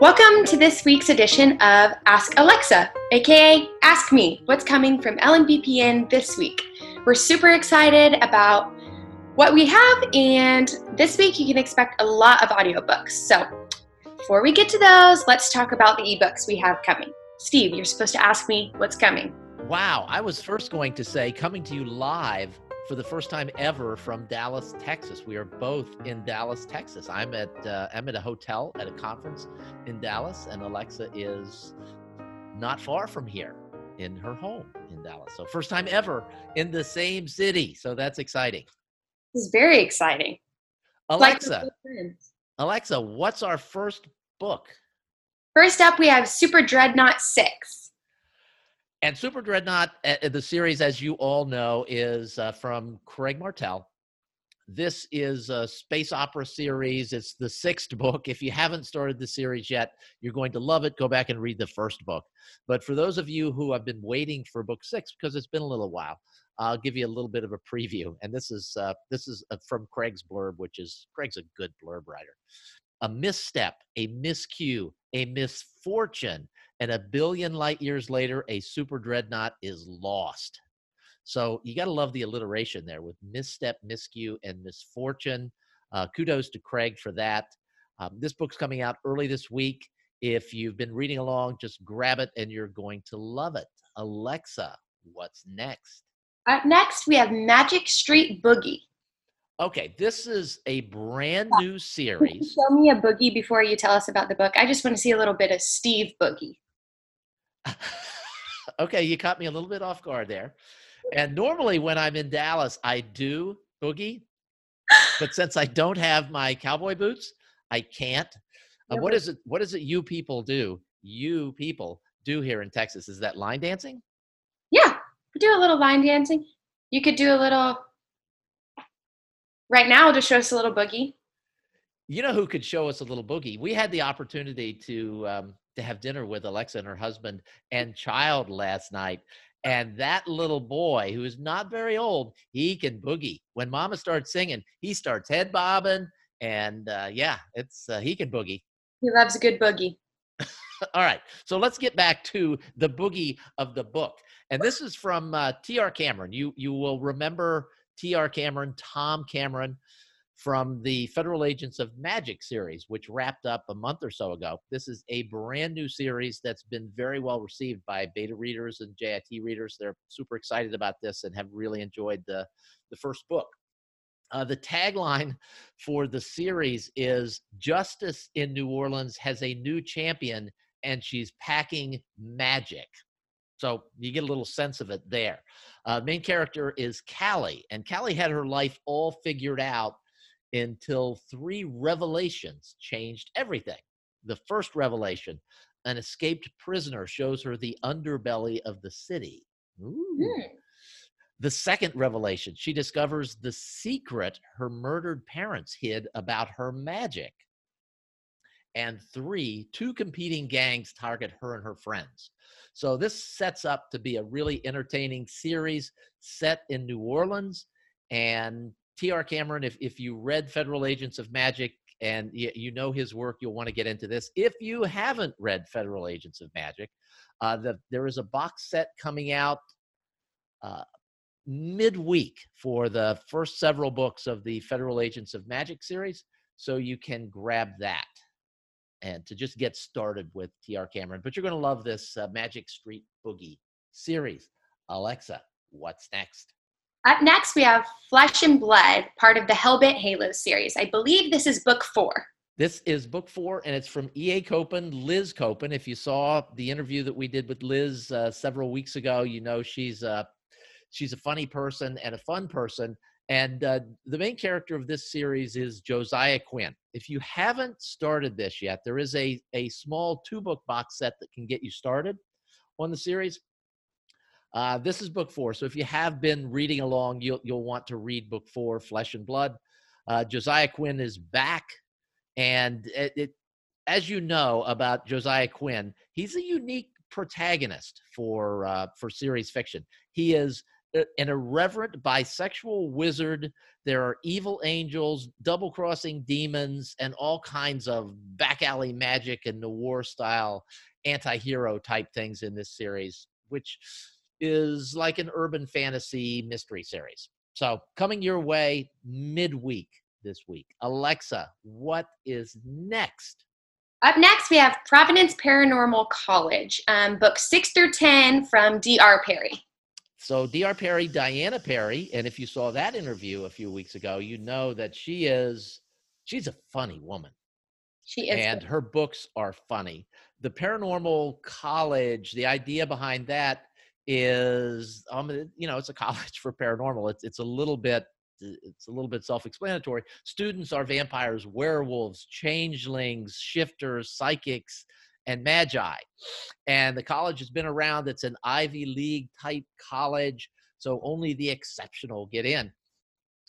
Welcome to this week's edition of Ask Alexa, aka Ask Me, what's coming from LMBPN this week. We're super excited about what we have, and this week you can expect a lot of audiobooks. So, before we get to those, let's talk about the ebooks we have coming. Steve, you're supposed to ask me what's coming. Wow, I was first going to say coming to you live for the first time ever from Dallas, Texas. We are both in Dallas, Texas. I'm at uh, I'm at a hotel at a conference in Dallas, and Alexa is not far from here in her home in Dallas. So first time ever in the same city. So that's exciting. This is very exciting. Alexa, like Alexa, what's our first book? First up, we have Super Dreadnought Six. And Super Dreadnought, uh, the series, as you all know, is uh, from Craig Martelle. This is a space opera series. It's the sixth book. If you haven't started the series yet, you're going to love it. Go back and read the first book. But for those of you who have been waiting for book six, because it's been a little while, I'll give you a little bit of a preview. And this is uh, this is uh, from Craig's blurb, which is Craig's a good blurb writer. A misstep, a miscue, a misfortune, and a billion light years later, a super dreadnought is lost. So you got to love the alliteration there with misstep, miscue, and misfortune. Uh, kudos to Craig for that. Um, this book's coming out early this week. If you've been reading along, just grab it and you're going to love it. Alexa, what's next? Up next, we have Magic Street Boogie. Okay, this is a brand new series. Show me a boogie before you tell us about the book. I just want to see a little bit of Steve Boogie. okay, you caught me a little bit off guard there. And normally when I'm in Dallas, I do boogie, but since I don't have my cowboy boots, I can't. Uh, what is it? What is it? You people do? You people do here in Texas? Is that line dancing? Yeah, we do a little line dancing. You could do a little. Right now, just show us a little boogie. You know who could show us a little boogie? We had the opportunity to um, to have dinner with Alexa and her husband and child last night. And that little boy, who is not very old, he can boogie. When Mama starts singing, he starts head bobbing, and uh, yeah, it's uh, he can boogie. He loves a good boogie. All right, so let's get back to the boogie of the book, and this is from uh, T.R. Cameron. You you will remember T.R. Cameron, Tom Cameron, from the Federal Agents of Magic series, which wrapped up a month or so ago. This is a brand new series that's been very well received by beta readers and JIT readers. They're super excited about this and have really enjoyed the, the first book. Uh, the tagline for the series is Justice in New Orleans has a new champion and she's packing magic. So you get a little sense of it there. Uh, main character is Callie, and Callie had her life all figured out until three revelations changed everything. The first revelation an escaped prisoner shows her the underbelly of the city. Mm. The second revelation, she discovers the secret her murdered parents hid about her magic. And three, two competing gangs target her and her friends. So this sets up to be a really entertaining series set in New Orleans and T.R. Cameron, if, if you read Federal Agents of Magic and you, you know his work, you'll want to get into this. If you haven't read Federal Agents of Magic, uh, the, there is a box set coming out uh, midweek for the first several books of the Federal Agents of Magic series. So you can grab that and to just get started with TR Cameron. But you're going to love this uh, Magic Street Boogie series. Alexa, what's next? Up next, we have Flesh and Blood, part of the Hellbent Halo series. I believe this is book four. This is book four, and it's from E.A. Copen, Liz Copen. If you saw the interview that we did with Liz uh, several weeks ago, you know she's a, she's a funny person and a fun person. And uh, the main character of this series is Josiah Quinn. If you haven't started this yet, there is a, a small two book box set that can get you started on the series. Uh, this is book four. So if you have been reading along, you'll, you'll want to read book four, Flesh and Blood. Uh, Josiah Quinn is back. And it, it, as you know about Josiah Quinn, he's a unique protagonist for, uh, for series fiction. He is an irreverent bisexual wizard. There are evil angels, double crossing demons, and all kinds of back alley magic and noir style anti hero type things in this series, which is like an urban fantasy mystery series. So, coming your way midweek this week. Alexa, what is next? Up next, we have Providence Paranormal College, um, books six through 10 from D.R. Perry. So, D.R. Perry, Diana Perry, and if you saw that interview a few weeks ago, you know that she is, she's a funny woman. She is. And her books are funny. The Paranormal College, the idea behind that is, um, you know, it's a college for paranormal. It's, it's a little bit it's a little bit self-explanatory. Students are vampires, werewolves, changelings, shifters, psychics, and magi. And the college has been around. It's an Ivy League type college, so only the exceptional get in.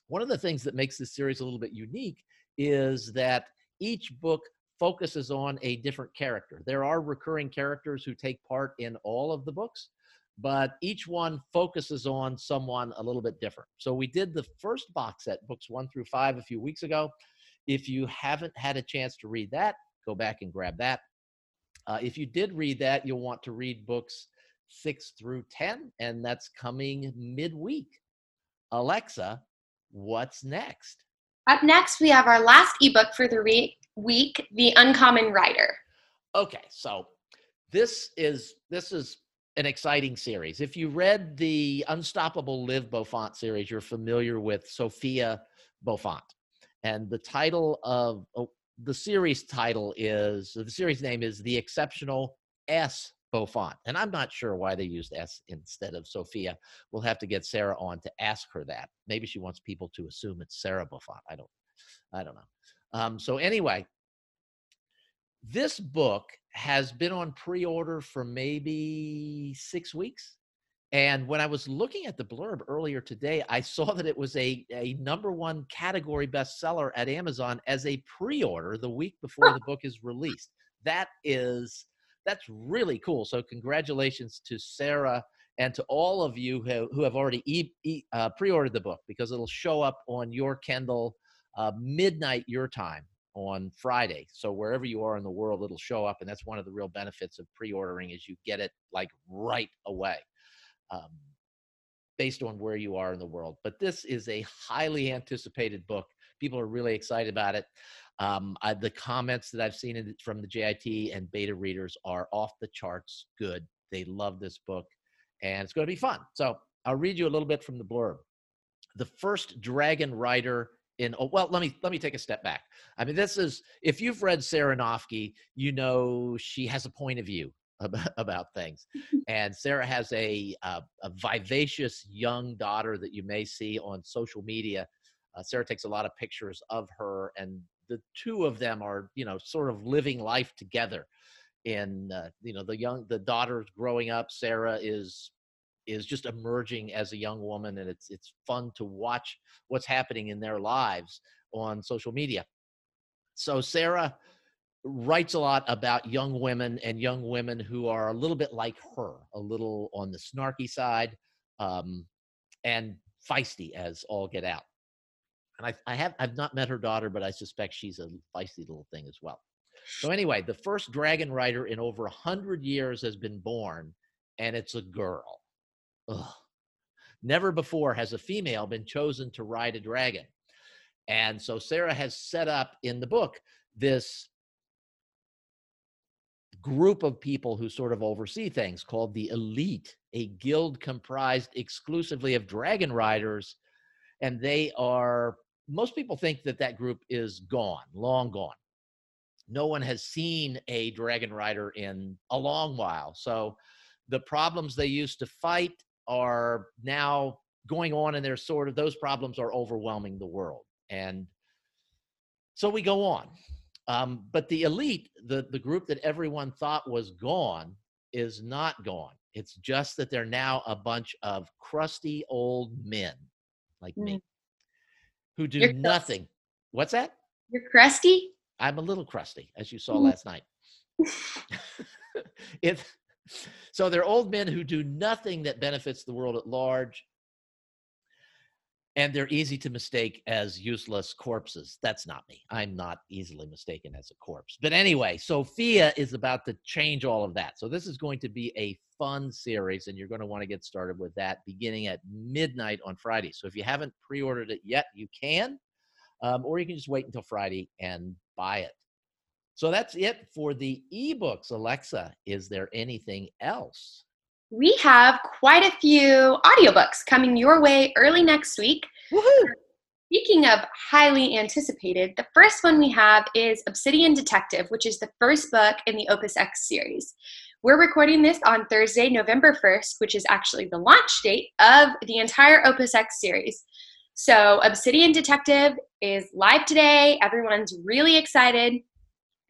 One of the things that makes this series a little bit unique is that each book focuses on a different character. There are recurring characters who take part in all of the books, but each one focuses on someone a little bit different. So we did the first box set, books one through five, a few weeks ago. If you haven't had a chance to read that, go back and grab that. Uh, if you did read that, you'll want to read books six through 10, and that's coming midweek. Alexa, what's next? Up next, we have our last ebook for the re- week, The Uncommon Rider. Okay, so this is this is an exciting series. If you read the Unstoppable Liv Beaufont series, you're familiar with Sophia Beaufont. And the title of oh, the series title is the series name is The Exceptional S Beaufont. And I'm not sure why they used S instead of Sophia. We'll have to get Sarah on to ask her that. Maybe she wants people to assume it's Sarah Beaufont. I don't I don't know. Um, so anyway, this book has been on pre-order for maybe six weeks. And when I was looking at the blurb earlier today, I saw that it was a, a number one category bestseller at Amazon as a pre-order the week before the book is released. That is that's really cool. So congratulations to Sarah and to all of you who, who have already e- e- uh, pre-ordered the book because it'll show up on your Kindle uh, midnight your time on Friday. So wherever you are in the world, it'll show up, and that's one of the real benefits of pre-ordering is you get it like right away, um, based on where you are in the world. But this is a highly anticipated book. People are really excited about it. Um, I, the comments that I've seen in, from the JIT and beta readers are off the charts good. They love this book, and it's going to be fun. So I'll read you a little bit from the blurb. The first dragon rider in oh, well let me let me take a step back. I mean this is if you've read sarah you know she has a point of view about, about things. And sarah has a, a, a vivacious young daughter that you may see on social media. Uh, sarah takes a lot of pictures of her and the two of them are you know sort of living life together. In uh, you know the young the daughter's growing up sarah is is just emerging as a young woman and it's it's fun to watch what's happening in their lives on social media. So sarah writes a lot about young women and young women who are a little bit like her a little on the snarky side um, and feisty as all get out. And I, I have i've not met her daughter but i suspect she's a feisty little thing as well. So anyway the first dragon rider in over a hundred years has been born and it's a girl Ugh. Never before has a female been chosen to ride a dragon. And so Sarah has set up in the book this group of people who sort of oversee things called the elite, a guild comprised exclusively of dragon riders. And they are, most people think that that group is gone, long gone. No one has seen a dragon rider in a long while. So the problems they used to fight are now going on and they're sort of those problems are overwhelming the world and so we go on um, but the elite the, the group that everyone thought was gone is not gone it's just that they're now a bunch of crusty old men like mm. me who do You're nothing crusty. what's that You're crusty i'm a little crusty as you saw mm. last night it so they're old men who do nothing that benefits the world at large. and they're easy to mistake as useless corpses. That's not me. I'm not easily mistaken as a corpse. But anyway, Sophia is about to change all of that. So this is going to be a fun series, and you're going to want to get started with that beginning at midnight on Friday. So if you haven't pre-ordered it yet, you can, um, or you can just wait until Friday and buy it. So that's it for the ebooks. Alexa, is there anything else? we have quite a few audiobooks coming your way early next week. Woohoo! Speaking of highly anticipated, the first one we have is Obsidian Detective, which is the first book in the Opus X series. We're recording this on Thursday, November 1st, which is actually the launch date of the entire Opus X series. So, Obsidian Detective is live today. Everyone's really excited.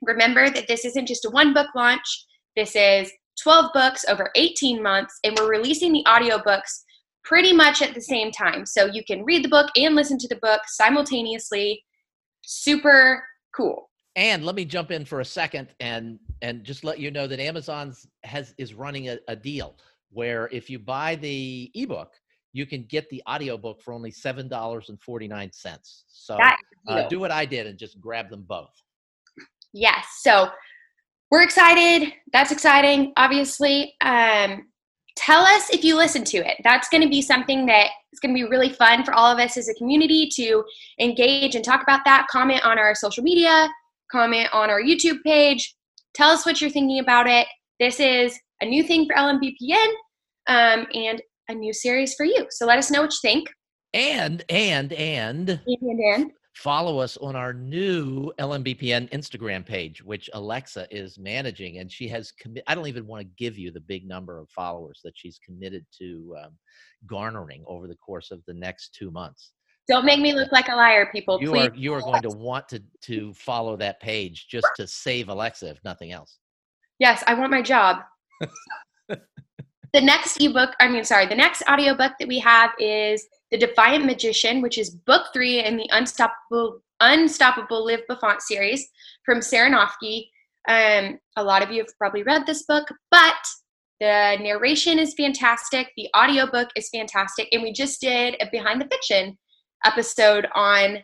Remember that this isn't just a one book launch, this is 12 books over 18 months, and we're releasing the audiobooks pretty much at the same time. So you can read the book and listen to the book simultaneously. Super cool. And let me jump in for a second and and just let you know that Amazon's has is running a, a deal where if you buy the ebook, you can get the audiobook for only seven dollars and forty nine cents. So uh, do what I did and just grab them both. Yes. So we're excited. That's exciting, obviously. Um, tell us if you listen to it. That's going to be something that is going to be really fun for all of us as a community to engage and talk about that. Comment on our social media, comment on our YouTube page. Tell us what you're thinking about it. This is a new thing for LMBPN um, and a new series for you. So let us know what you think. And, and, and, and, and follow us on our new LMBPN Instagram page, which Alexa is managing. And she has committed, I don't even want to give you the big number of followers that she's committed to um, garnering over the course of the next two months. Don't make me look like a liar, people. You Please. are you are going to want to to follow that page just to save Alexa, if nothing else. Yes, I want my job. the next ebook, I mean, sorry, the next audiobook that we have is the Defiant Magician, which is book three in the Unstoppable Unstoppable Liv Beaufont series from Sarah Noffke. Um, a lot of you have probably read this book, but the narration is fantastic. The audiobook is fantastic. And we just did a behind the fiction episode on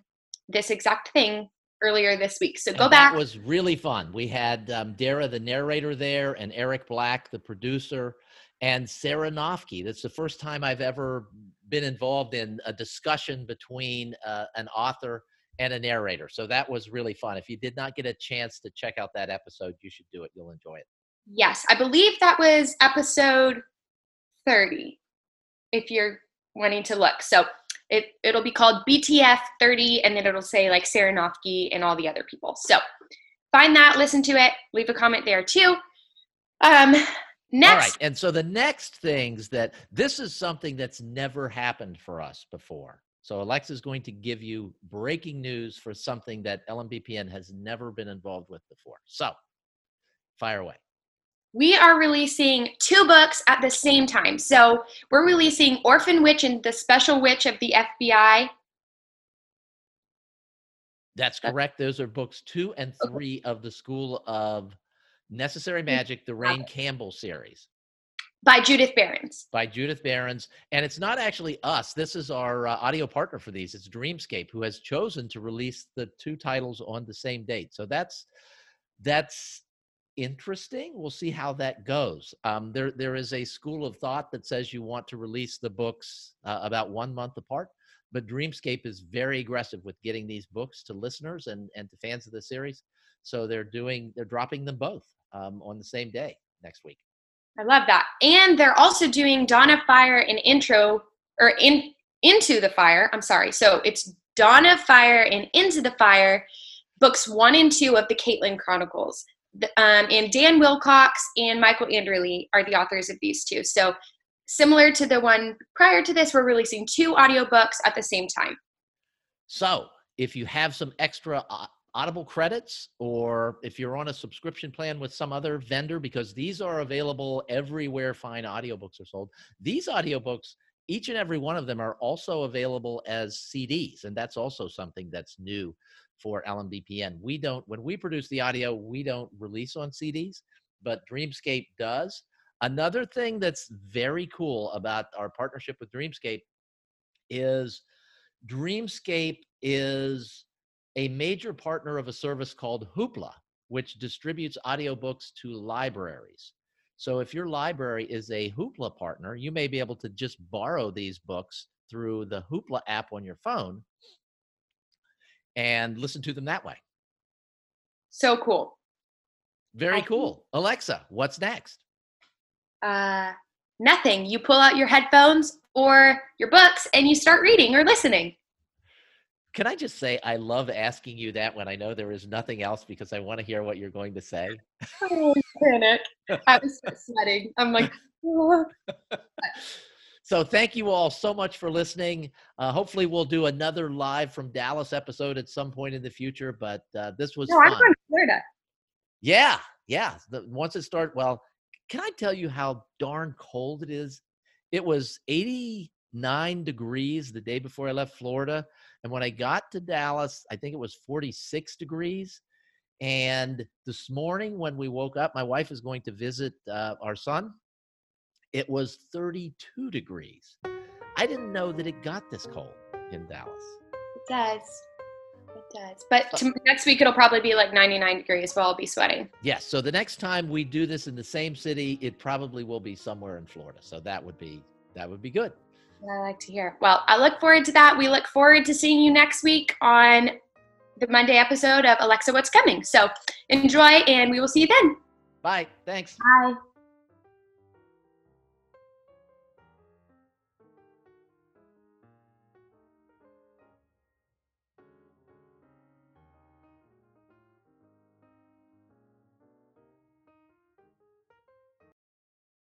this exact thing earlier this week. So go back. It was really fun. We had um, Dara, the narrator, there, and Eric Black, the producer, and Sarah Noffke. That's the first time I've ever been involved in a discussion between uh, an author and a narrator. So that was really fun. If you did not get a chance to check out that episode, you should do it. You'll enjoy it. Yes, I believe that was episode 30, if you're wanting to look. So it, it'll be called BTF 30, and then it'll say like Sarah Noffke and all the other people. So find that, listen to it, leave a comment there too. Um, Next. All right. And so the next things that this is something that's never happened for us before. So Alexa is going to give you breaking news for something that LMBPN has never been involved with before. So fire away. We are releasing two books at the same time. So we're releasing Orphan Witch and the Special Witch of the FBI. That's uh correct. Those are books two and three okay. of the School of Necessary Magic, the Raine Campbell series. By Judith Berens. By Judith Berens. And it's not actually us. This is our uh, audio partner for these. It's Dreamscape, who has chosen to release the two titles on the same date. So that's that's interesting. We'll see how that goes. Um, there, there is a school of thought that says you want to release the books uh, about one month apart, but Dreamscape is very aggressive with getting these books to listeners and, and to fans of the series. So they're doing, they're dropping them both um, on the same day next week. I love that. And they're also doing Dawn of Fire and Intro or in Into the Fire. I'm sorry. So it's Dawn of Fire and Into the Fire, books one and two of the Caitlin Chronicles. Um, and Dan Wilcox and Michael Anderle are the authors of these two. So similar to the one prior to this, we're releasing two audiobooks at the same time. So if you have some extra uh, Audible credits or if you're on a subscription plan with some other vendor, because these are available everywhere fine audiobooks are sold. These audiobooks, each and every one of them are also available as CDs. And that's also something that's new for LMBPN. We don't, when we produce the audio, we don't release on CDs, but Dreamscape does. Another thing that's very cool about our partnership with Dreamscape is Dreamscape is a major partner of a service called Hoopla, which distributes audiobooks to libraries. So if your library is a Hoopla partner, you may be able to just borrow these books through the Hoopla app on your phone and listen to them that way. So cool. Very cool. Alexa, what's next? Uh, nothing. You pull out your headphones or your books and you start reading or listening. Can I just say I love asking you that when I know there is nothing else because I want to hear what you're going to say? Oh, panic. I was sweating. I'm like, oh. So thank you all so much for listening. Uh, hopefully we'll do another live from Dallas episode at some point in the future. But uh, this was no, fun. I'm from Florida. Yeah, yeah. The, once it started, well, can I tell you how darn cold it is? It was 89 degrees the day before I left Florida. And when I got to Dallas, I think it was 46 degrees. And this morning, when we woke up, my wife is going to visit uh, our son. It was 32 degrees. I didn't know that it got this cold in Dallas. It does. It does. But to, next week, it'll probably be like 99 degrees where I'll be sweating. Yes. So the next time we do this in the same city, it probably will be somewhere in Florida. So that would be that would be good. I like to hear. Well, I look forward to that. We look forward to seeing you next week on the Monday episode of Alexa What's Coming. So enjoy, and we will see you then. Bye. Thanks. Bye.